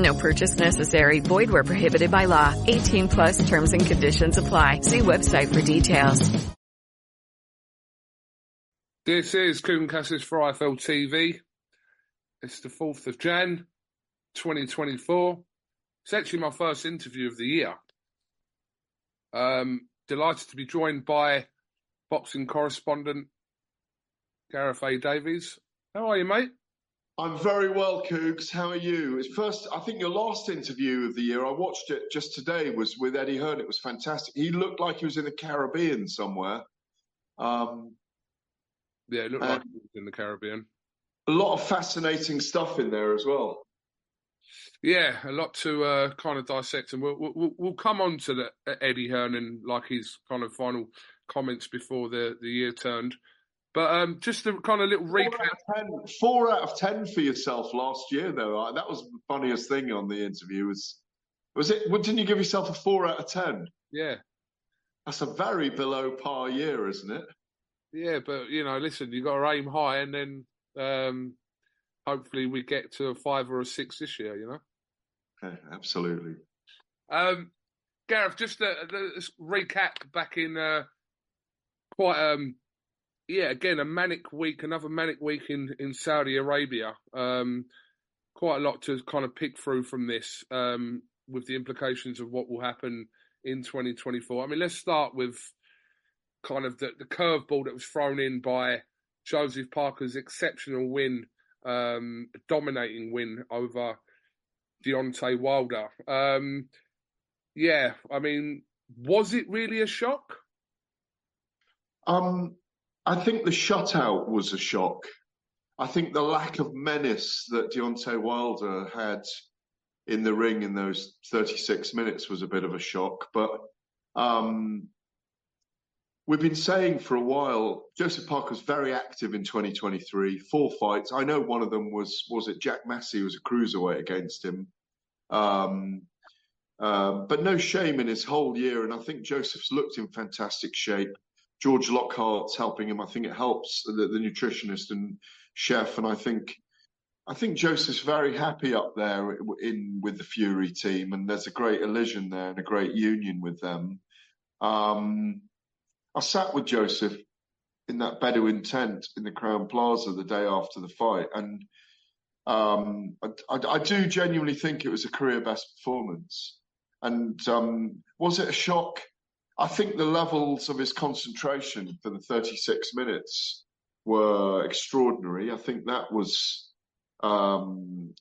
No purchase necessary. Void where prohibited by law. 18 plus terms and conditions apply. See website for details. This is Kugan Cassius for IFL TV. It's the 4th of Jan, 2024. It's actually my first interview of the year. Um, delighted to be joined by boxing correspondent Gareth A. Davies. How are you, mate? I'm very well, Cougs. How are you? It's first, I think your last interview of the year, I watched it just today, was with Eddie Hearn. It was fantastic. He looked like he was in the Caribbean somewhere. Um, Yeah, it looked like he was in the Caribbean. a lot of fascinating stuff in there as well. Yeah, a lot to uh, kind of dissect, and we'll, we'll we'll come on to the uh, Eddie Hearn and like his kind of final comments before the, the year turned. But um, just a kind of little Four recap. out, of 10, four out of ten for yourself last year, though. I- That was the funniest thing on the interview. Was was it? Didn't you give yourself a four out of ten? Yeah, That's a very below par year, isn't it? yeah, but you know, listen, you got to aim high, and then um, hopefully we get to a five or a six this year. You know. Yeah, absolutely. Um, Gareth, just a, a recap back in uh, quite um, yeah, again a manic week, another manic week in in Saudi Arabia. Um, quite a lot to kind of pick through from this, um, with the implications of what will happen in 2024. I mean, let's start with kind of the, the curveball that was thrown in by Joseph Parker's exceptional win, um, dominating win over Deontay Wilder. Um, yeah, I mean, was it really a shock? Um, I think the shutout was a shock. I think the lack of menace that Deontay Wilder had in the ring in those 36 minutes was a bit of a shock. But um, we've been saying for a while, Joseph Parker's very active in 2023. Four fights. I know one of them was was it Jack Massey was a cruiserweight against him. Um, um, but no shame in his whole year, and I think Joseph's looked in fantastic shape. George Lockhart's helping him. I think it helps the, the nutritionist and chef, and I think I think Joseph's very happy up there in with the Fury team, and there's a great elision there and a great union with them. Um, I sat with Joseph in that Bedouin tent in the Crowne Plaza the day after the fight, and um, I, I, I do genuinely think it was a career best performance. And um, was it a shock? I think the levels of his concentration for the 36 minutes were extraordinary. I think that was um,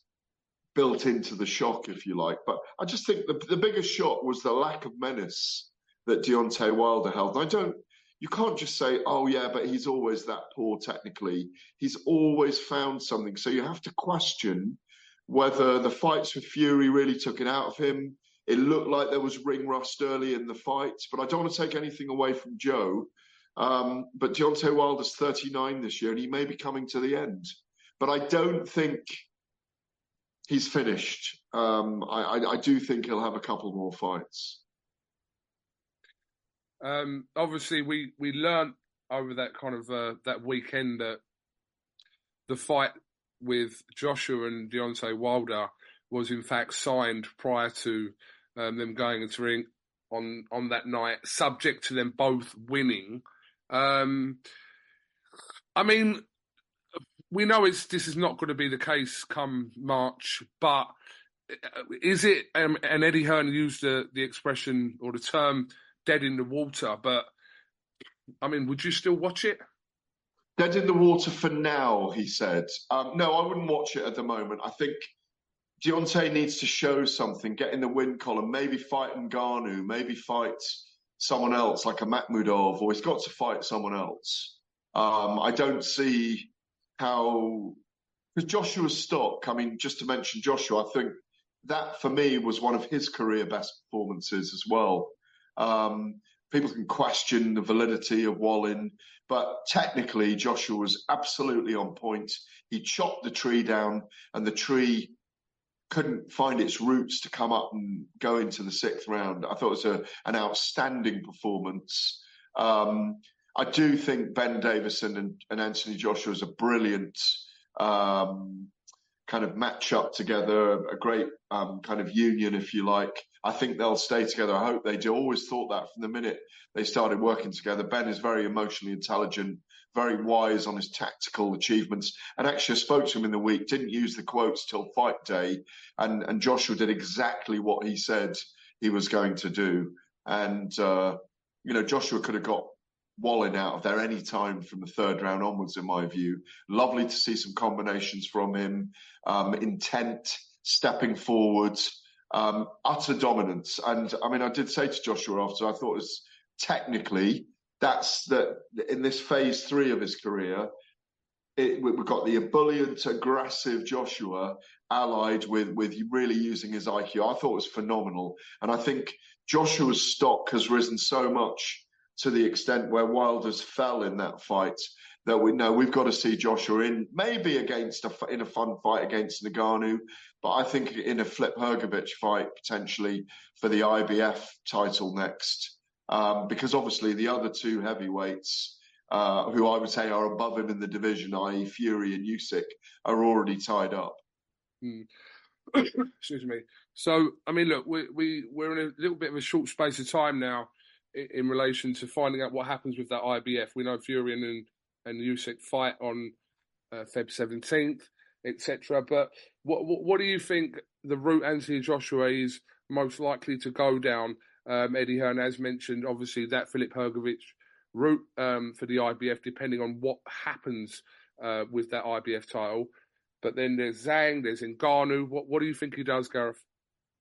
built into the shock, if you like. But I just think the, the biggest shock was the lack of menace that Deontay Wilder held. And I don't, you can't just say, oh, yeah, but he's always that poor technically. He's always found something. So you have to question whether the fights with Fury really took it out of him. It looked like there was ring rust early in the fight, but I don't want to take anything away from Joe. Um, but Deontay Wilder's 39 this year, and he may be coming to the end. But I don't think he's finished. Um, I, I, I do think he'll have a couple more fights. Um, obviously, we we learned over that kind of uh, that weekend that the fight with Joshua and Deontay Wilder was in fact signed prior to um, them going into ring on on that night, subject to them both winning. Um, I mean, we know it's this is not going to be the case come March, but uh, is it? Um, and Eddie Hearn used the the expression or the term "dead in the water," but I mean, would you still watch it? Dead in the water for now, he said. Um, no, I wouldn't watch it at the moment. I think Deontay needs to show something, get in the win column, maybe fight Ngannou, maybe fight someone else like a Makhmudov, or he's got to fight someone else. Um, I don't see how because Joshua's stock. I mean, just to mention Joshua, I think that for me was one of his career best performances as well. Um, people can question the validity of Wallin, but technically Joshua was absolutely on point. He chopped the tree down, and the tree couldn't find its roots to come up and go into the sixth round. I thought it was a, an outstanding performance. Um, I do think Ben Davison and, and Anthony Joshua is a brilliant um, kind of match up together, a great um, kind of union, if you like. I think they'll stay together. I hope they do. Always thought that from the minute they started working together. Ben is very emotionally intelligent, very wise on his tactical achievements. And actually, I spoke to him in the week, didn't use the quotes till fight day. And, and Joshua did exactly what he said he was going to do. And, uh, you know, Joshua could have got Wallin out of there any time from the third round onwards, in my view. Lovely to see some combinations from him, um, intent, stepping forwards, um, utter dominance. And I mean, I did say to Joshua after, I thought it was technically that's that in this phase three of his career, it, we've got the ebullient, aggressive Joshua allied with with really using his IQ. I thought it was phenomenal, and I think Joshua's stock has risen so much to the extent where Wilder's fell in that fight that we know we've got to see Joshua in maybe against a, in a fun fight against Ngannou, but I think in a Flip Hrgovic fight potentially for the IBF title next, um, because obviously the other two heavyweights. Uh, who I would say are above him in the division, i.e., Fury and Usyk, are already tied up. Mm. Excuse me. So, I mean, look, we we we're in a little bit of a short space of time now in relation to finding out what happens with that IBF. We know Fury and and Usyk fight on uh, Feb seventeenth, etc. But what, what, what do you think the route Anthony Joshua is most likely to go down? Um, Eddie Hearn has mentioned obviously that Filip Hrgovic route um, for the IBF, depending on what happens uh, with that IBF title. But then there's Zhang, there's Ngannou. What what do you think he does, Gareth?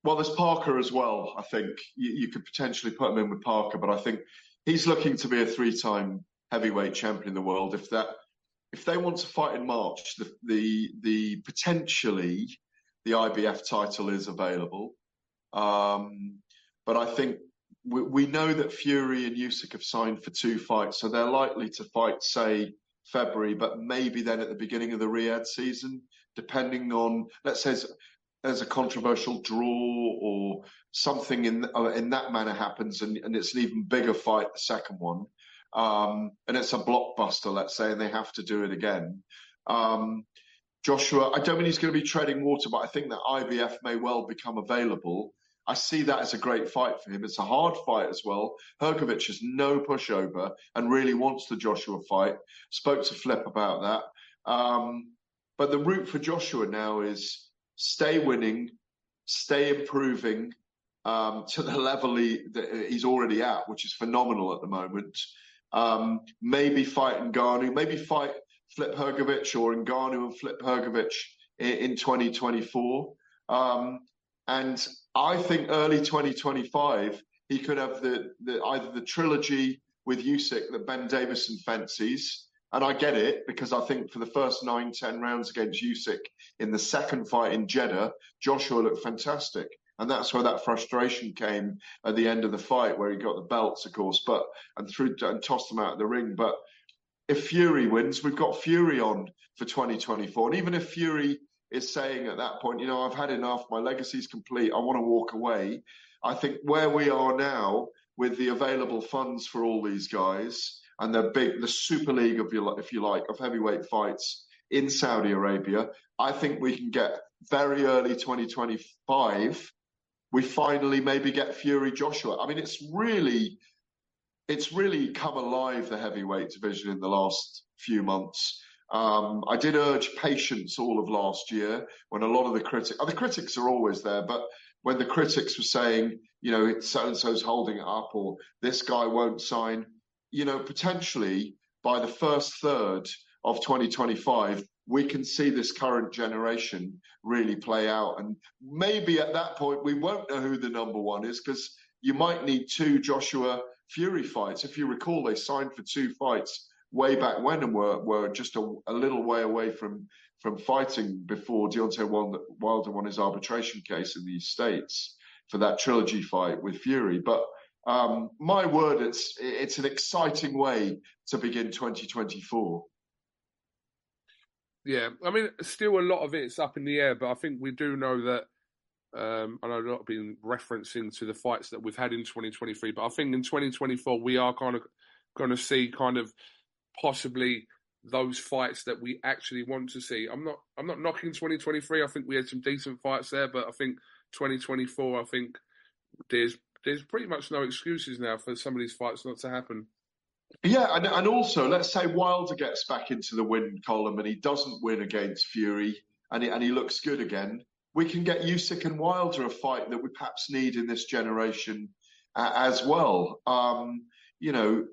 Well, there's Parker as well. I think you, you, could potentially put him in with Parker, but I think he's looking to be a three-time heavyweight champion in the world. If that, if they want to fight in March, the the, the potentially the IBF title is available. Um, but I think we, we know that Fury and Usyk have signed for two fights, so they're likely to fight, say, February, but maybe then at the beginning of the Riyadh season, depending on, let's say, there's a controversial draw or something in uh, in that manner happens, and, and it's an even bigger fight, the second one, um, and it's a blockbuster, let's say, and they have to do it again. Um, Joshua, I don't mean he's going to be treading water, but I think that IBF may well become available. I see that as a great fight for him. It's a hard fight as well. Hrgovic is no pushover and really wants the Joshua fight. Spoke to Flip about that. Um, but the route for Joshua now is stay winning, stay improving um, to the level he, he's already at, which is phenomenal at the moment. Um, maybe fight Ngannou, maybe fight Flip Hrgovic or Ngannou and Flip Hrgovic in, in 2024. Um, and I think early 2025, he could have the, the either the trilogy with Usyk that Ben Davison fancies, and I get it because I think for the first nine, ten rounds against Usyk in the second fight in Jeddah, Joshua looked fantastic. And that's where that frustration came at the end of the fight, where he got the belts, of course, but and threw and tossed them out of the ring. But if Fury wins, we've got Fury on for 2024. And even if Fury is saying at that point, you know, I've had enough, my legacy's complete, I want to walk away. I think where we are now, with the available funds for all these guys and the big, the Super League, of you, if you like, of heavyweight fights in Saudi Arabia, I think we can get very early 2025. We finally maybe get Fury Joshua. I mean, it's really, it's really come alive the heavyweight division in the last few months. Um, I did urge patience all of last year when a lot of the critics, oh, the critics are always there, but when the critics were saying, you know, it's so and so's holding it up or this guy won't sign, you know, potentially by the first third of 2025, we can see this current generation really play out. And maybe at that point, we won't know who the number one is because you might need two Joshua Fury fights. If you recall, they signed for two fights way back when and were, were just a, a little way away from from fighting before Deontay Wilder won his arbitration case in the States for that trilogy fight with Fury. But um, my word, it's it's an exciting way to begin 2024. Yeah, I mean, still a lot of it's up in the air, but I think we do know that. Um, I know a lot been referencing to the fights that we've had in 2023, but I think in 2024 we are kind of going to see kind of possibly those fights that we actually want to see. I'm not I'm not knocking 2023. I think we had some decent fights there, but I think 2024, I think there's there's pretty much no excuses now for some of these fights not to happen. Yeah, and, and also let's say Wilder gets back into the win column and he doesn't win against Fury and he, and he looks good again. We can get Usyk and Wilder a fight that we perhaps need in this generation uh, as well. Um, you know,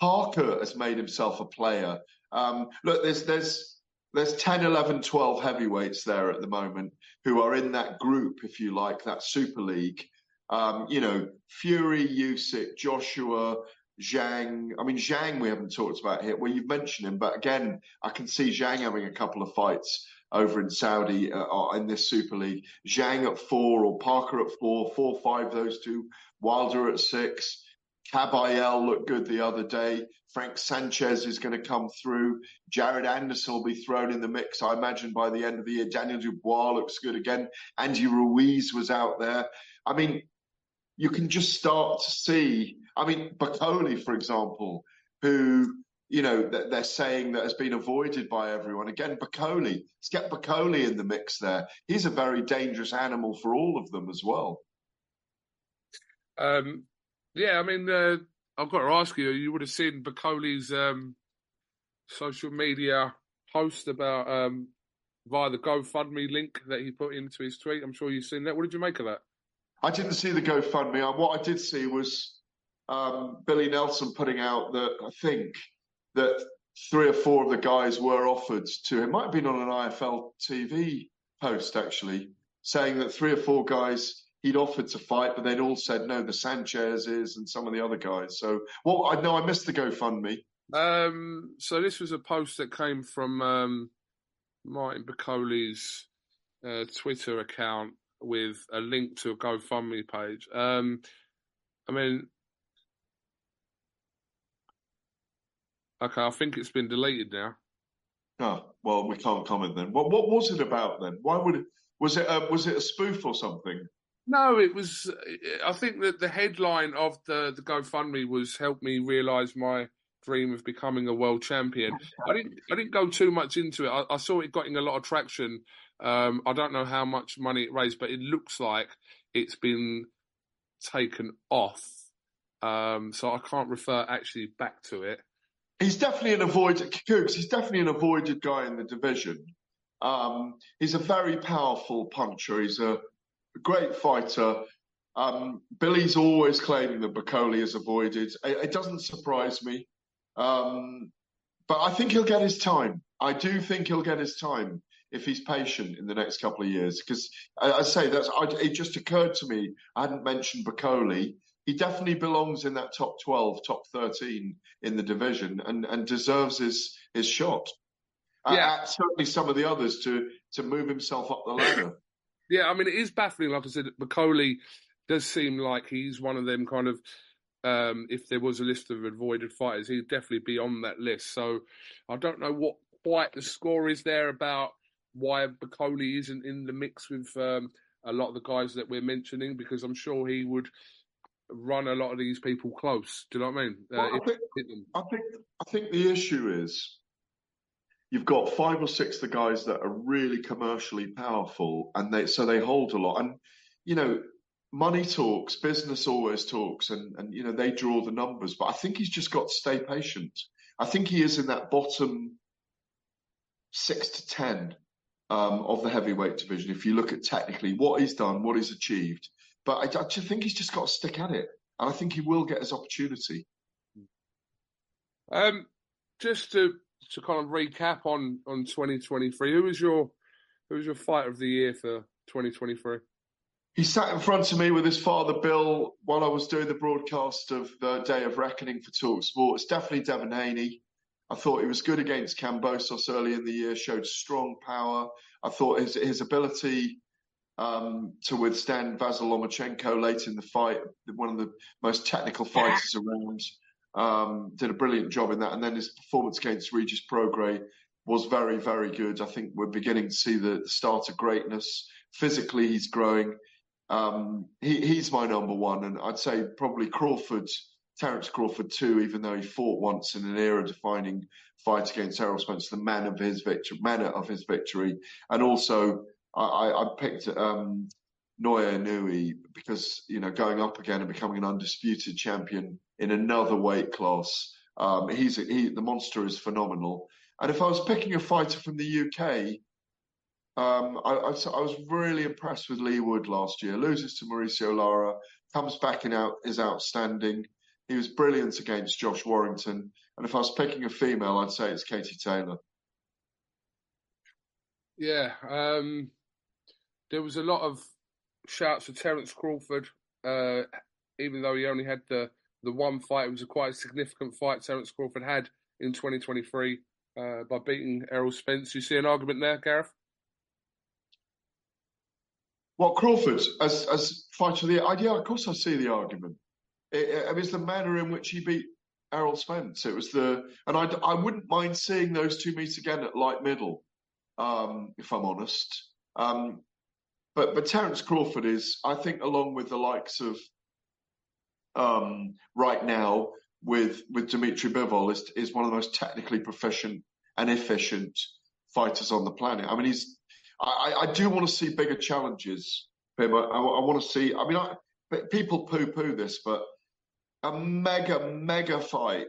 Parker has made himself a player. Um, look, there's there's there's 10, 11, 12 heavyweights there at the moment who are in that group, if you like, that Super League. Um, you know, Fury, Usyk, Joshua, Zhang. I mean, Zhang we haven't talked about here. Well, you've mentioned him, but again, I can see Zhang having a couple of fights over in Saudi uh, uh in this Super League. Zhang at four or Parker at four, four, five, those two. Wilder at six. Kabayel looked good the other day. Frank Sanchez is going to come through. Jared Anderson will be thrown in the mix, I imagine, by the end of the year. Daniel Dubois looks good again. Andy Ruiz was out there. I mean, you can just start to see. I mean, Bakole, for example, who you know they're saying that has been avoided by everyone. Again, Bakole. let's get Bakole in the mix there. He's a very dangerous animal for all of them as well. Um, yeah, I mean, uh, I've got to ask you. You would have seen Bakole's um, social media post about um, via the GoFundMe link that he put into his tweet. I'm sure you've seen that. What did you make of that? I didn't see the GoFundMe. What I did see was um, Billy Nelson putting out that I think that three or four of the guys were offered to him. Might have been on an IFL TV post actually, saying that three or four guys he'd offered to fight, but they'd all said no. The Sanchez's and some of the other guys. So, well, I know I missed the GoFundMe. Um, so this was a post that came from um, Martin Bakole's uh, Twitter account with a link to a GoFundMe page. Um, I mean, okay, I think it's been deleted now. Oh well, we can't comment then. What what was it about then? Why would it? Was it a, was it a spoof or something? No, it was. I think that the headline of the the GoFundMe was "Help me realize my dream of becoming a world champion." I didn't. I didn't go too much into it. I, I saw it getting a lot of traction. Um, I don't know how much money it raised, but it looks like it's been taken off. Um, so I can't refer actually back to it. He's definitely an avoided Cooks. He's definitely an avoided guy in the division. Um, he's a very powerful puncher. He's a a great fighter. Um, Billy's always claiming that Bakole is avoided. It, it doesn't surprise me. Um, but I think he'll get his time. I do think he'll get his time if he's patient in the next couple of years. Because I, I, say that's I, it just occurred to me. I hadn't mentioned Bakole. He definitely belongs in that top twelve, top thirteen in the division, and and deserves his his shot. Yeah, uh, certainly some of the others to to move himself up the ladder. Yeah, I mean, it is baffling. Like I said, Bakole does seem like he's one of them kind of. Um, if there was a list of avoided fighters, he'd definitely be on that list. So I don't know what quite the score is there about why Bakole isn't in the mix with um, a lot of the guys that we're mentioning, because I'm sure he would run a lot of these people close. Do you know what I mean? Well, I, think, I think I think the issue is you've got five or six of the guys that are really commercially powerful, and they so they hold a lot. And you know, money talks, business always talks, and and you know they draw the numbers. But I think he's just got to stay patient. I think he is in that bottom six to ten um, of the heavyweight division. If you look at technically what he's done, what he's achieved, but I, I just think he's just got to stick at it, and I think he will get his opportunity. Um, just to to kind of recap on on 2023, who was your who was your fighter of the year for 2023? He sat in front of me with his father Bill while I was doing the broadcast of the Day of Reckoning for Talk Sport. It's definitely Devin Haney. I thought he was good against Kambosos early in the year, showed strong power. I thought his his ability um, to withstand Vasyl Lomachenko late in the fight, one of the most technical fighters around, um, did a brilliant job in that. And then his performance against Regis Prograis was very, very good. I think we're beginning to see the, start of greatness. Physically, he's growing. Um, he, he's my number one, and I'd say probably Crawford Terence Crawford too, even though he fought once in an era-defining fight against Errol Spence, the man of his victory, manner of his victory, and also I, I picked um, Naoya Inoue because you know going up again and becoming an undisputed champion in another weight class. Um, he's he, the monster is phenomenal. And if I was picking a fighter from the UK, um, I, I, I, was really impressed with Leigh Wood last year. Loses to Mauricio Lara, comes back and out is outstanding. He was brilliant against Josh Warrington. And if I was picking a female, I'd say it's Katie Taylor. Yeah, um, there was a lot of shouts for Terence Crawford, uh, even though he only had the, the one fight. It was a quite significant fight Terence Crawford had in 2023 uh, by beating Errol Spence. You see an argument there, Gareth? Well, Crawford as as fighter of the idea, of course, I see the argument. It, it was the manner in which he beat Errol Spence. It was the, and I, I wouldn't mind seeing those two meet again at light middle, um, if I'm honest. Um, but but Terence Crawford is, I think, along with the likes of um, right now with with Dimitri Bivol, is is one of the most technically proficient and efficient fighters on the planet. I mean, he's. I, I do want to see bigger challenges. I, I, I want to see. I mean, I, people poo poo this, but a mega, mega fight,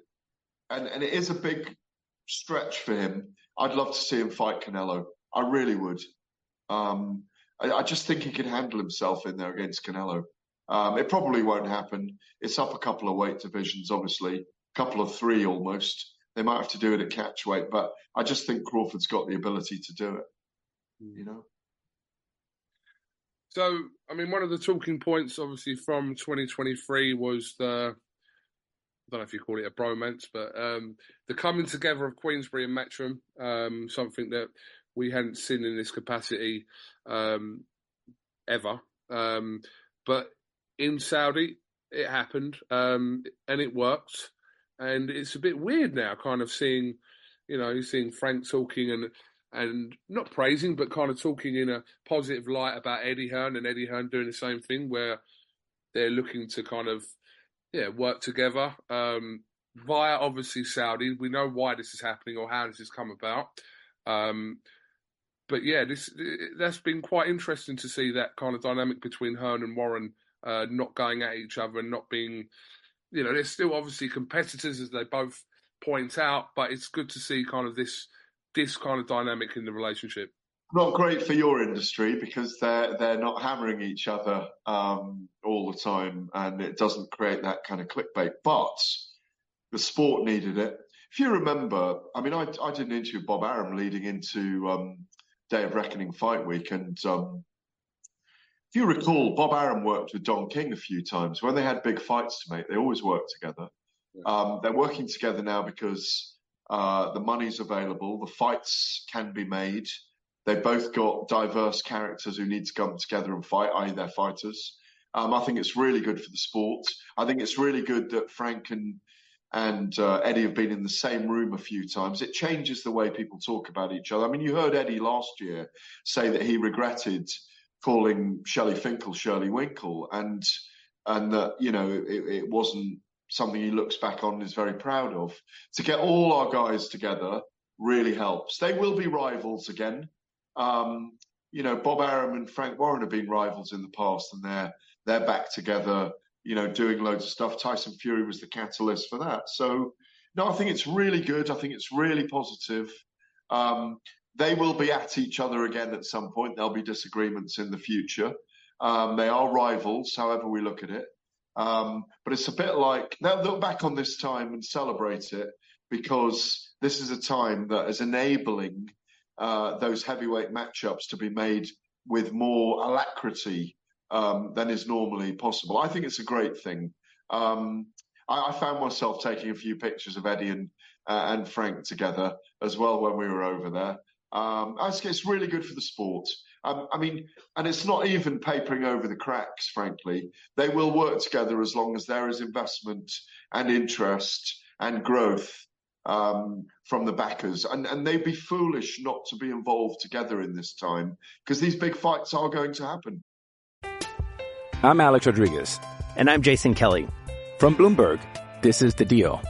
and, and it is a big stretch for him. I'd love to see him fight Canelo. I really would. Um, I, I, just think he can handle himself in there against Canelo. Um, it probably won't happen. It's up a couple of weight divisions, obviously, a couple of three almost. They might have to do it at catch weight, but I just think Crawford's got the ability to do it. You know. So, I mean, one of the talking points, obviously, from 2023 was the I don't know if you call it a bromance, but um, the coming together of Queensberry and Matchroom, um, something that we hadn't seen in this capacity um, ever. Um, but in Saudi, it happened um, and it worked. And it's a bit weird now, kind of seeing, you know, seeing Frank talking and and not praising, but kind of talking in a positive light about Eddie Hearn and Eddie Hearn doing the same thing, where they're looking to kind of yeah, work together um, via obviously Saudi. We know why this is happening or how this has come about. Um, but yeah, this that's been quite interesting to see that kind of dynamic between Hearn and Warren uh, not going at each other and not being, you know, they're still obviously competitors as they both point out, but it's good to see kind of this this kind of dynamic in the relationship not great for your industry because they're they're not hammering each other um, all the time, and it doesn't create that kind of clickbait. But the sport needed it. If you remember, I mean, I, I did an interview with Bob Arum leading into um, Day of Reckoning Fight Week, and um, you recall, Bob Arum worked with Don King a few times when they had big fights to make. They always worked together. Um, they're working together now because uh, the money's available, the fights can be made. They've both got diverse characters who need to come together and fight, i.e., they're fighters. Um, I think it's really good for the sport. I think it's really good that Frank and and uh, Eddie have been in the same room a few times. It changes the way people talk about each other. I mean, you heard Eddie last year say that he regretted calling Shelly Finkel Shirley Winkle, and and that you know it, it wasn't something he looks back on and is very proud of. To get all our guys together really helps. They will be rivals again. Um, you know, Bob Arum and Frank Warren have been rivals in the past, and they're they're back together. You know, doing loads of stuff. Tyson Fury was the catalyst for that. So, no, I think it's really good. I think it's really positive. Um, they will be at each other again at some point. There'll be disagreements in the future. Um, they are rivals, however we look at it. Um, but it's a bit like they'll look back on this time and celebrate it because this is a time that is enabling uh, those heavyweight matchups to be made with more alacrity um, than is normally possible. I think it's a great thing. Um, I, I, found myself taking a few pictures of Eddie and uh, and Frank together as well when we were over there. Um, it's really good for the sport. Um, I mean, and it's not even papering over the cracks, frankly. They will work together as long as there is investment and interest and growth um, from the backers. And, and they'd be foolish not to be involved together in this time because these big fights are going to happen. I'm Alex Rodriguez. And I'm Jason Kelly. From Bloomberg, this is The Deal.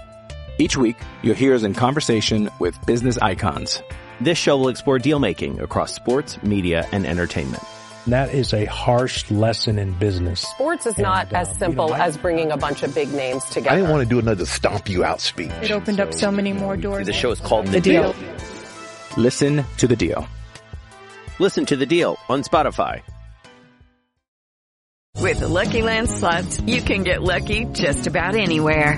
Each week, you'll hear us in conversation with business icons. This show will explore deal making across sports, media, and entertainment. That is a harsh lesson in business. Sports is and, not uh, as simple you know, as bringing a bunch of big names together. I didn't want to do another stomp you out speech. It opened so, up so many more doors. The show is called The, the deal. deal. Listen to the deal. Listen to the deal on Spotify. With the Lucky Land slots, you can get lucky just about anywhere.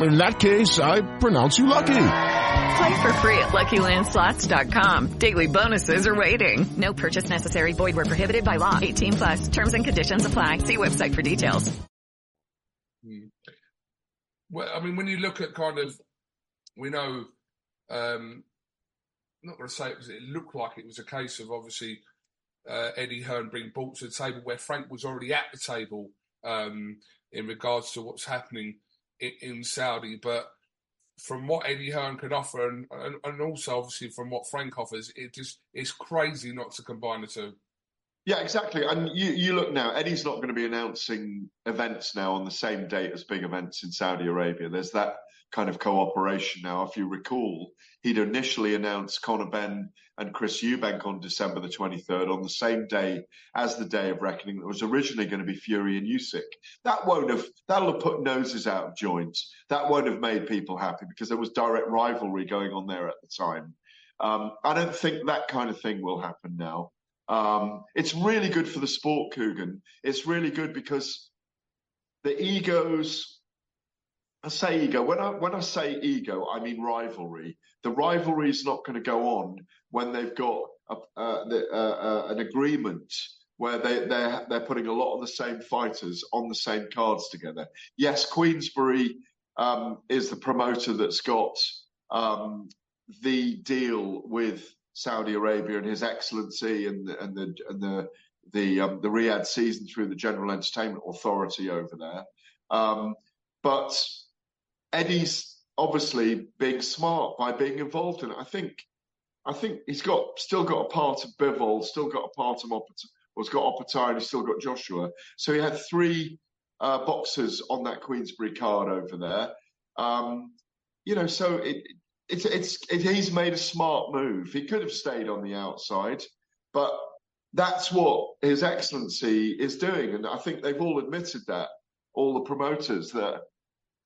In that case, I pronounce you lucky. Play for free at LuckyLandSlots.com. Daily bonuses are waiting. No purchase necessary. Void were prohibited by law. 18 plus. Terms and conditions apply. See website for details. Hmm. Well, I mean, when you look at kind of, we know, um, I'm not going to say it, was, it looked like it was a case of obviously uh, Eddie Hearn being brought to the table where Frank was already at the table um, in regards to what's happening in, in Saudi, but from what Eddie Hearn could offer, and, and, and also obviously from what Frank offers, it just it's crazy not to combine the two. Yeah, exactly. And you, you look now, Eddie's not going to be announcing events now on the same date as big events in Saudi Arabia. There's that kind of cooperation now. If you recall, he'd initially announced Conor Benn and Chris Eubank on December the 23rd on the same day as the Day of Reckoning that was originally going to be Fury and Usyk. That won't have, that'll have put noses out of joints. That won't have made people happy because there was direct rivalry going on there at the time. Um, I don't think that kind of thing will happen now. Um, it's really good for the sport, Kugan. It's really good because the egos I say ego. When I when I say ego, I mean rivalry. The rivalry is not going to go on when they've got a, uh, the, uh, uh, an agreement where they they're they're putting a lot of the same fighters on the same cards together. Yes, Queensberry um, is the promoter that's got um, the deal with Saudi Arabia and His Excellency and the and the and the the, um, the Riyadh season through the General Entertainment Authority over there. Um, but Eddie's obviously being smart by being involved in it. I think, I think he's got still got a part of Bivol, still got a part of he's got and he's still got Joshua. So he had three uh, boxers on that Queensberry card over there. Um, you know, so it, it's it's it, he's made a smart move. He could have stayed on the outside, but that's what His Excellency is doing, and I think they've all admitted that. All the promoters that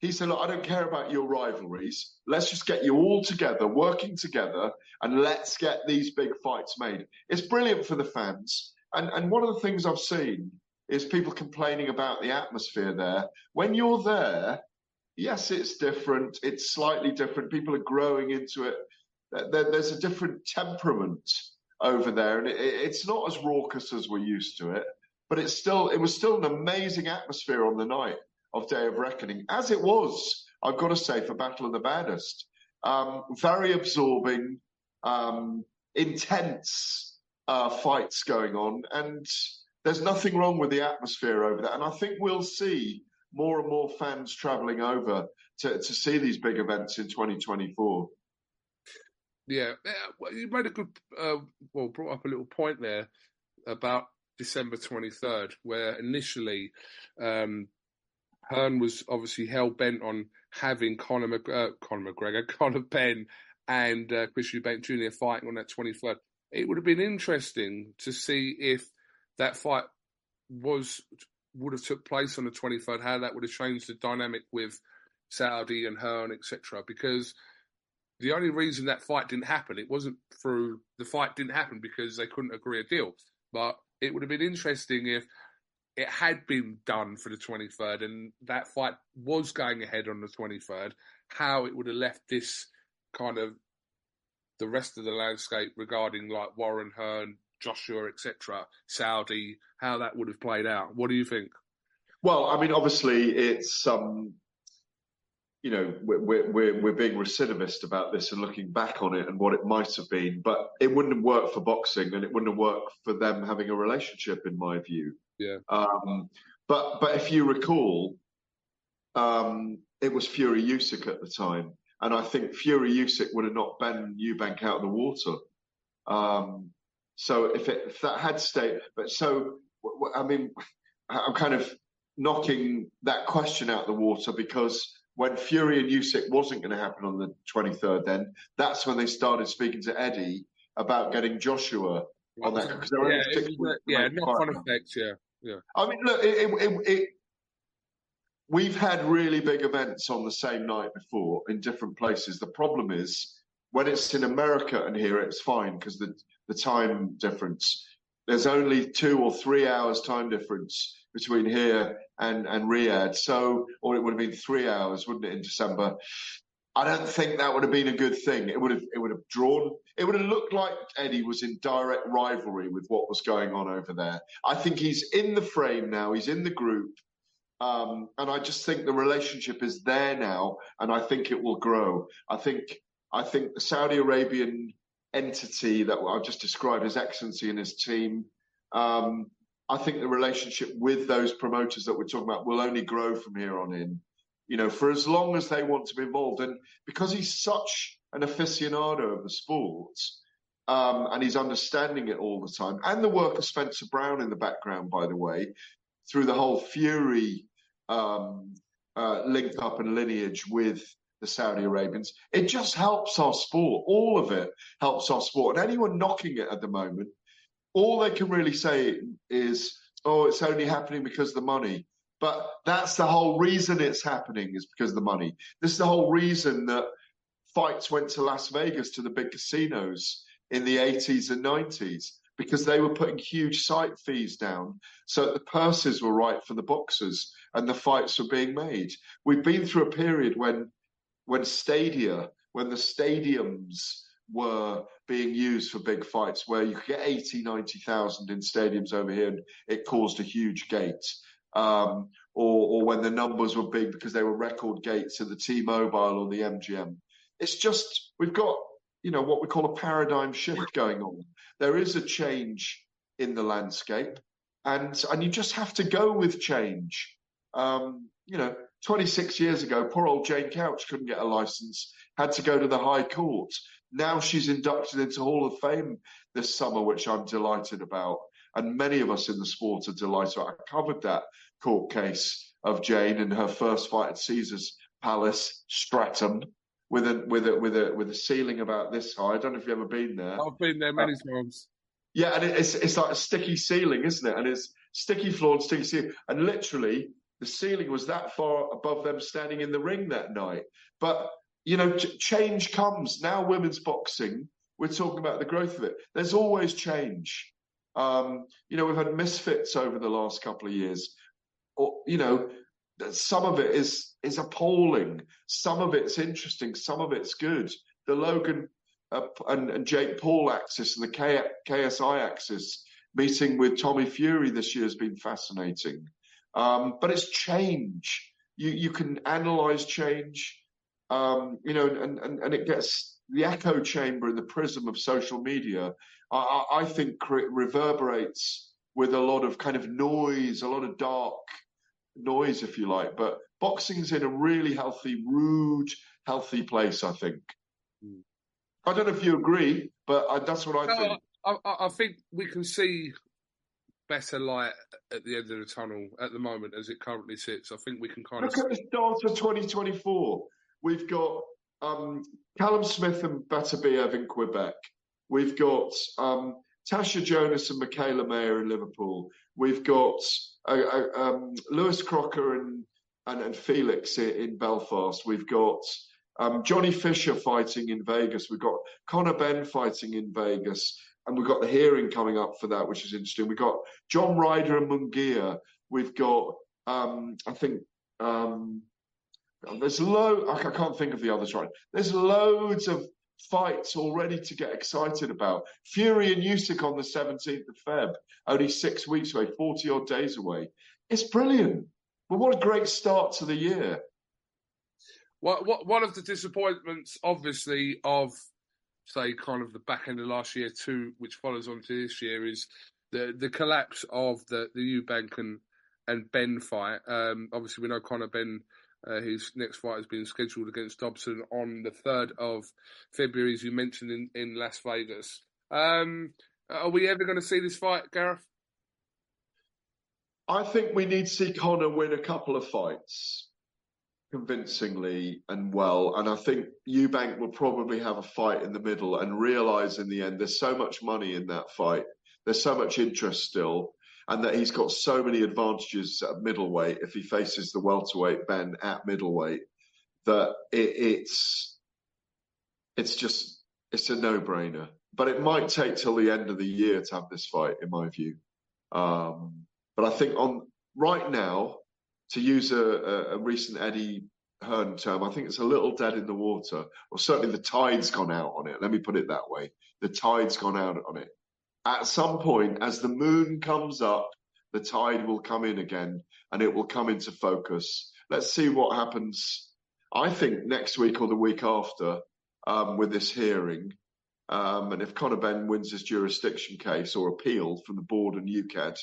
he said, Look, I don't care about your rivalries. Let's just get you all together, working together, and let's get these big fights made. It's brilliant for the fans. And, and one of the things I've seen is people complaining about the atmosphere there. When you're there, yes, it's different. It's slightly different. People are growing into it. There, there's a different temperament over there, and it, it's not as raucous as we're used to it. But it's still, it was still an amazing atmosphere on the night of Day of Reckoning, as it was. I've got to say for Battle of the Baddest, um, very absorbing, um, intense uh, fights going on, and there's nothing wrong with the atmosphere over there. And I think we'll see more and more fans travelling over to, to see these big events in 2024. Yeah, you made a good, uh, well, brought up a little point there about December 23rd, where initially um, Hearn was obviously hell bent on having Conor, Mc, uh, Conor McGregor, Conor Benn, and uh, Chris Eubank Jr. fighting on that 23rd. It would have been interesting to see if that fight was would have took place on the 23rd, how that would have changed the dynamic with Saudi and Hearn, etc. Because the only reason that fight didn't happen, it wasn't through the fight didn't happen because they couldn't agree a deal. But it would have been interesting if it had been done for the 23rd and that fight was going ahead on the 23rd, how it would have left this kind of the rest of the landscape regarding like Warren Hearn, Joshua, etc., Saudi, how that would have played out. What do you think? Well, I mean, obviously, it's um, you know, we're we're we're being recidivist about this and looking back on it and what it might have been, but it wouldn't have worked for boxing and it wouldn't have worked for them having a relationship, in my view. Yeah. Um, but but if you recall, um, it was Fury Usyk at the time, and I think Fury Usyk would have knocked Benn Eubank out of the water. Um, so if, it, if that had stayed, but so I mean, I'm kind of knocking that question out of the water because when Fury and Usyk wasn't going to happen on the 23rd, then that's when they started speaking to Eddie about getting Joshua on that because yeah, yeah, knock on effects, yeah, yeah. I mean, look, it, it, it, we've had really big events on the same night before in different places. The problem is when it's in America and here, it's fine because the the time difference. There's only two or three hours time difference between here and, and Riyadh. So, or it would have been three hours, wouldn't it, in December? I don't think that would have been a good thing. It would have it would have drawn it would have looked like Eddie was in direct rivalry with what was going on over there. I think he's in the frame now, he's in the group. Um, and I just think the relationship is there now and I think it will grow. I think I think the Saudi Arabian entity that I've just described as excellency and his team. Um, I think the relationship with those promoters that we're talking about will only grow from here on in. You know, for as long as they want to be involved, and because he's such an aficionado of the sport, um, and he's understanding it all the time, and the work of Spencer Brown in the background, by the way, through the whole Fury um, uh, link up and lineage with the Saudi Arabians. It just helps our sport. All of it helps our sport. And anyone knocking it at the moment, all they can really say is, oh, it's only happening because the money. But that's the whole reason it's happening is because the money. This is the whole reason that fights went to Las Vegas to the big casinos in the 80s and 90s because they were putting huge site fees down so the purses were right for the boxers and the fights were being made. We've been through a period when when stadia, when the stadiums were being used for big fights, where you could get 80, 90,000 in stadiums over here, and it caused a huge gate. Um, or, or when the numbers were big because they were record gates at the T-Mobile or the MGM. It's just we've got you know what we call a paradigm shift going on. There is a change in the landscape, and and you just have to go with change. Um, you know, 26 years ago, poor old Jane Couch couldn't get a license, had to go to the High Court. Now she's inducted into Hall of Fame this summer, which I'm delighted about. And many of us in the sport are delighted. I covered that court case of Jane in her first fight at Caesar's Palace, Streatham, with a with a with a with a ceiling about this high. I don't know if you've ever been there. I've been there many uh, times. Yeah, and it's it's like a sticky ceiling, isn't it? And it's sticky floor and sticky ceiling, and literally the ceiling was that far above them standing in the ring that night. But, you know, ch- change comes. Now, women's boxing, we're talking about the growth of it. There's always change. Um, you know, we've had misfits over the last couple of years. Or, you know, some of it is is appalling. Some of it's interesting. Some of it's good. The Logan uh, and, and, Jake Paul axis and the K, KSI axis meeting with Tommy Fury this year has been fascinating. Um, but it's change. You you can analyze change. Um, you know, and, and and it gets the echo chamber and the prism of social media. I, I think reverberates with a lot of kind of noise, a lot of dark noise, if you like. But boxing's in a really healthy, rude, healthy place, I think. Mm. I don't know if you agree, but I, that's what I no, think. I, I, think we can see better light at the end of the tunnel at the moment as it currently sits. I think we can kind Look of look at the start of 2024. We've got um, Callum Smith and Beterbiev in Quebec. We've got um, Tasha Jonas and Michaela Mayer in Liverpool. We've got uh, um, Lewis Crocker and, and, and Felix in, Belfast. We've got um, Johnny Fisher fighting in Vegas. We've got Conor Benn fighting in Vegas. And we've got the hearing coming up for that, which is interesting. We've got John Ryder and Munguia. We've got, um, I think, um, there's low. I can't think of the others right. There's loads of fights already to get excited about. Fury and Usyk on the 17th of Feb, only six weeks away, 40 odd days away. It's brilliant. But what a great start to the year. Well, what, one of the disappointments, obviously, of say kind of the back end of last year too, which follows on to this year, is the the collapse of the the Eubank and and Benn fight. Um, obviously, we know Conor Benn uh, his next fight has been scheduled against Dobson on the 3rd of February, as you mentioned, in, in Las Vegas. Um, are we ever going to see this fight, Gareth? I think we need to see Conor win a couple of fights convincingly and well. And I think Eubank will probably have a fight in the middle and realise in the end there's so much money in that fight. There's so much interest still and that he's got so many advantages at middleweight if he faces the welterweight Benn at middleweight that it, it's it's just it's a no-brainer. But it might take till the end of the year to have this fight, in my view. Um, but I think on right now, to use a, a, a recent Eddie Hearn term, I think it's a little dead in the water, or certainly the tide's gone out on it. Let me put it that way. The tide's gone out on it at some point, as the moon comes up, the tide will come in again and it will come into focus. Let's see what happens. I think next week or the week after um, with this hearing. Um, and if Conor Benn wins his jurisdiction case or appeal from the board and UKAD,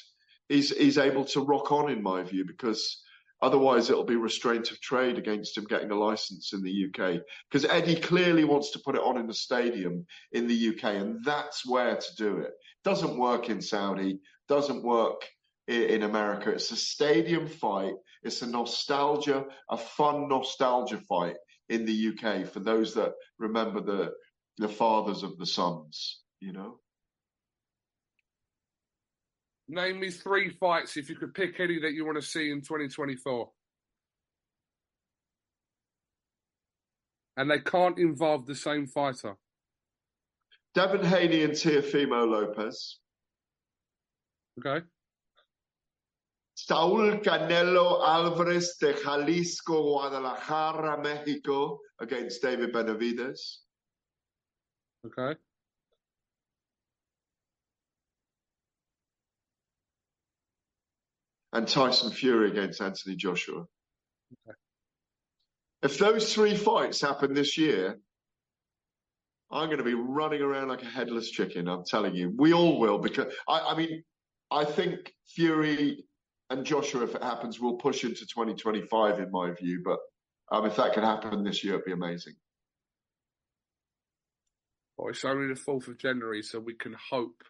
he's he's able to rock on, in my view, because Otherwise, it'll be restraint of trade against him getting a license in the UK. Because Eddie clearly wants to put it on in the stadium in the UK, and that's where to do it. Doesn't work in Saudi, doesn't work in America. It's a stadium fight. It's a nostalgia, a fun nostalgia fight in the UK for those that remember the the fathers of the sons, you know. Name me three fights if you could pick any that you want to see in 2024. And they can't involve the same fighter. Devin Haney and Teofimo Lopez. Okay. Saul Canelo Alvarez de Jalisco, Guadalajara, Mexico against David Benavidez. Okay. and Tyson Fury against Anthony Joshua. Okay. If those three fights happen this year, I'm going to be running around like a headless chicken. I'm telling you, we all will because I, I mean, I think Fury and Joshua, if it happens, will push into 2025 in my view. But um, if that can happen this year, it'd be amazing. Well, it's only the 4th of January, so we can hope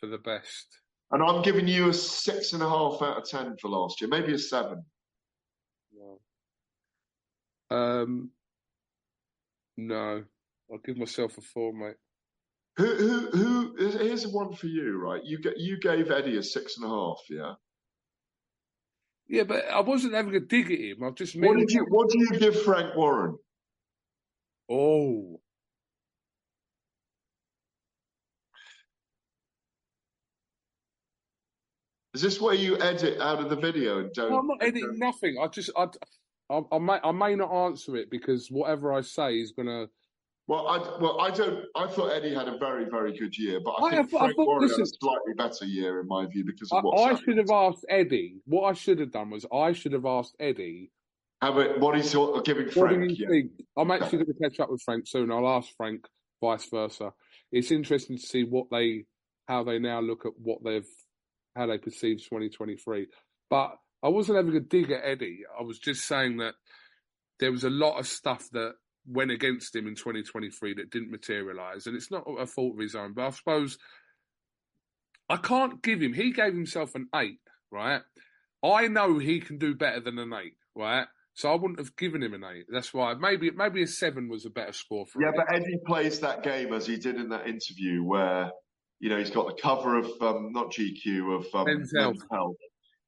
for the best. And I'm giving you a six and a half out of ten for last year, maybe a seven. Um, no, I'll give myself a four, mate. Who, who, who? Here's one for you, right? You get, you gave Eddie a six and a half, yeah. Yeah, but I wasn't having a dig at him. I've just. What did you? What do you give Frank Warren? Oh, Is this where you edit out of the video and don't? No, I'm not editing nothing. I just I, I, I may I may not answer it because whatever I say is gonna. Well, I well I don't. I thought Eddie had a very very good year, but I, I- think I I Frank thought- Warren had a slightly better year in my view because of what's I happened. should have asked Eddie. What I should have done was I should have asked Eddie. How about what he's giving What Frank? do you yeah. think? I'm actually going to catch up with Frank soon. I'll ask Frank vice versa. It's interesting to see what they, how they now look at what they've, how they perceive 2023. But I wasn't having a dig at Eddie. I was just saying that there was a lot of stuff that went against him in 2023 that didn't materialise, and it's not a fault of his own. But I suppose I can't give him. He gave himself an eight, right? I know he can do better than an eight, right? So I wouldn't have given him an eight. That's why maybe maybe a seven was a better score for Yeah, him. but Eddie plays that game as he did in that interview where, you know, he's got the cover of um, not GQ of um, Men's. Health.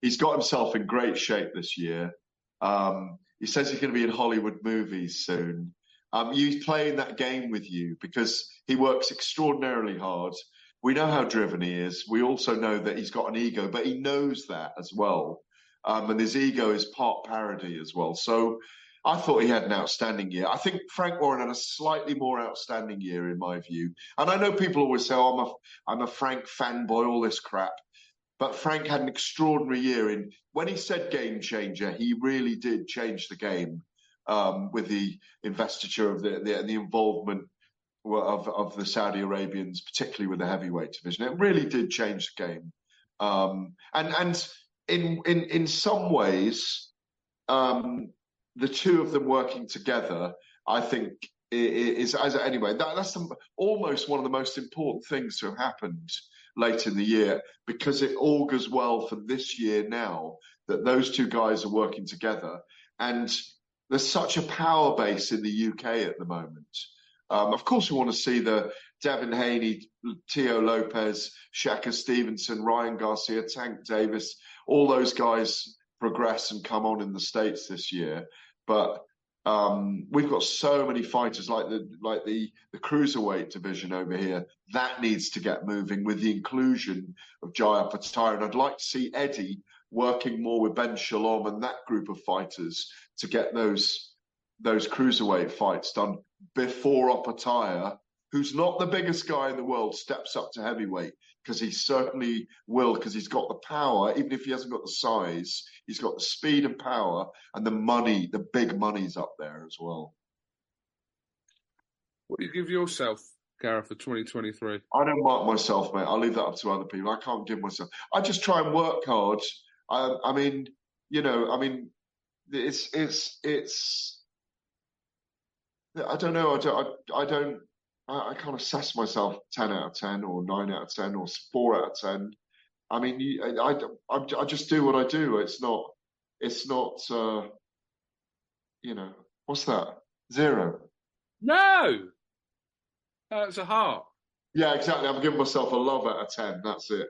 He's got himself in great shape this year. Um, he says he's going to be in Hollywood movies soon. Um, he's playing that game with you because he works extraordinarily hard. We know how driven he is. We also know that he's got an ego, but he knows that as well. Um, and his ego is part parody as well. So I thought he had an outstanding year. I think Frank Warren had a slightly more outstanding year in my view. And I know people always say, "Oh, I'm a I'm a Frank fanboy," all this crap. But Frank had an extraordinary year in when he said game changer, he really did change the game um, with the investiture of the the, the involvement of of the Saudi Arabians, particularly with the heavyweight division. It really did change the game. Um, and and in in in some ways, um, the two of them working together, I think, is as anyway. That, that's almost one of the most important things to have happened late in the year because it augurs well for this year now that those two guys are working together, and there's such a power base in the UK at the moment. Um, of course, we want to see the Devin Haney, Teo Lopez, Shakur Stevenson, Ryan Garcia, Tank Davis, all those guys progress and come on in the states this year. But um, we've got so many fighters like the like the the cruiserweight division over here that needs to get moving with the inclusion of Jai Opetaia. And I'd like to see Eddie working more with Ben Shalom and that group of fighters to get those those cruiserweight fights done before Opetaia, who's not the biggest guy in the world, steps up to heavyweight because he certainly will because he's got the power, even if he hasn't got the size, he's got the speed and power and the money, the big money's up there as well. What do you give yourself, Gareth, for 2023? I don't mark myself, mate. I'll leave that up to other people. I can't give myself. I just try and work hard. I, I mean, you know, I mean, it's it's it's. I don't know. I don't. I, I don't. I, I can't assess myself ten out of ten or nine out of ten or four out of ten. I mean, you, I, I, I, I just do what I do. It's not. It's not. Uh, you know, what's that? Zero. No, that's a heart. Yeah, exactly. I'm giving myself a love out of ten. That's it.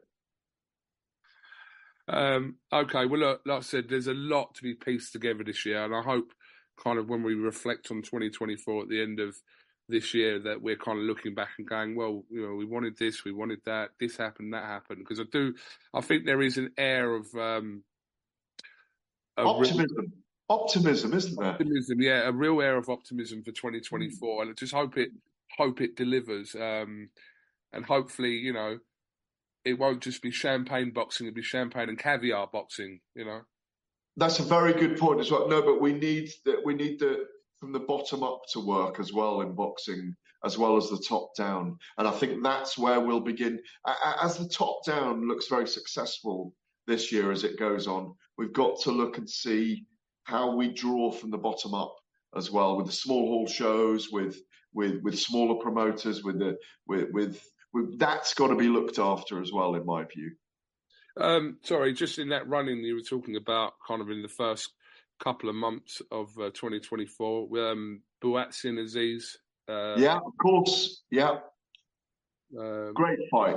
Um, okay, well, look, like I said, there's a lot to be pieced together this year, and I hope, kind of, when we reflect on 2024 at the end of this year, that we're kind of looking back and going, well, you know, we wanted this, we wanted that, this happened, that happened, because I do, I think there is an air of um, a real- Optimism. Optimism, isn't there? optimism, yeah, a real air of optimism for 2024, and I just hope it, hope it delivers, um, and hopefully, you know, it won't just be champagne boxing; it'll be champagne and caviar boxing, you know. That's a very good point as well. No, but we need that. We need the from the bottom up to work as well in boxing, as well as the top down. And I think that's where we'll begin. As the top down looks very successful this year as it goes on, we've got to look and see how we draw from the bottom up as well, with the small hall shows, with with with smaller promoters, with the with, with that's got to be looked after as well, in my view. Um, sorry, just in that running you were talking about, kind of in the first couple of months of uh, 2024, um, Buatsi and Azeez. Uh, yeah, of course. Yeah, um, Great fight.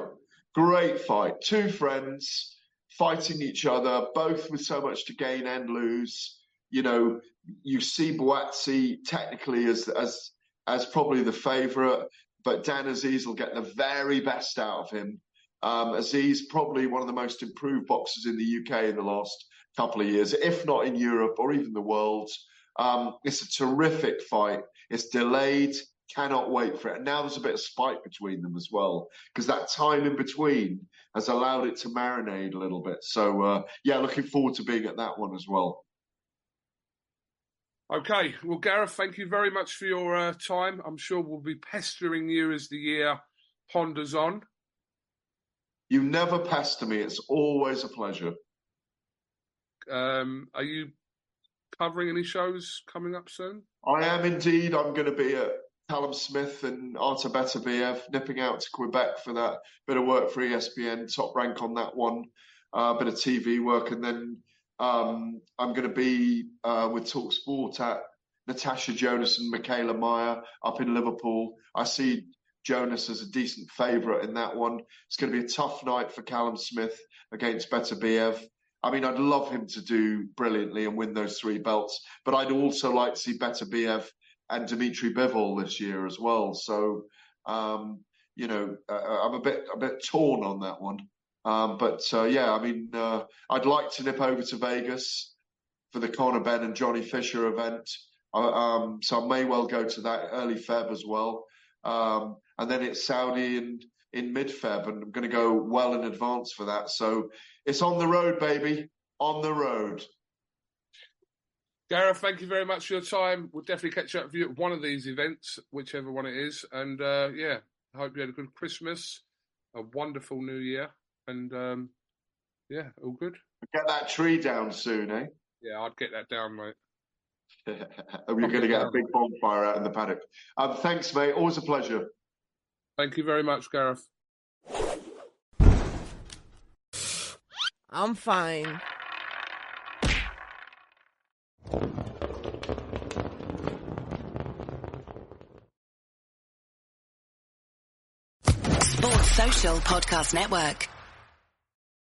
Great fight. Two friends fighting each other, both with so much to gain and lose. You know, you see Buatsi technically as as as probably the favourite, but Dan Azeez will get the very best out of him. Um, Azeez, probably one of the most improved boxers in the UK in the last couple of years, if not in Europe or even the world. Um, it's a terrific fight. It's delayed. Cannot wait for it. And now there's a bit of spite between them as well, because that time in between has allowed it to marinate a little bit. So, uh, yeah, looking forward to being at that one as well. Okay, well, Gareth, thank you very much for your uh, time. I'm sure we'll be pestering you as the year ponders on. You never pester me. It's always a pleasure. Um, are you covering any shows coming up soon? I am indeed. I'm going to be at Callum Smith and Artur Beterbiev nipping out to Quebec for that bit of work for ESPN, top rank on that one, a uh, bit of TV work, and then um, I'm going to be uh, with talkSPORT at Natasha Jonas and Michaela Mayer up in Liverpool. I see Jonas as a decent favourite in that one. It's going to be a tough night for Callum Smith against Beterbiev. I mean, I'd love him to do brilliantly and win those three belts, but I'd also like to see Beterbiev and Dimitri Bivol this year as well. So, um, you know, uh, I'm a bit a bit torn on that one. Um, but uh, yeah, I mean, uh, I'd like to nip over to Vegas for the Conor Benn and Johnny Fisher event. Um, so I may well go to that early Feb as well. Um, and then it's Saudi in, in mid Feb, and I'm going to go well in advance for that. So it's on the road, baby, on the road. Gareth, thank you very much for your time. We'll definitely catch up with you at one of these events, whichever one it is. And uh, yeah, I hope you had a good Christmas, a wonderful New Year, and um, yeah, all good. Get that tree down soon, eh? Yeah, I'd get that down, mate. Are We're going to get a big bonfire out in the paddock. Um, thanks, mate. Always a pleasure. Thank you very much, Gareth. I'm fine. Sports Social Podcast Network.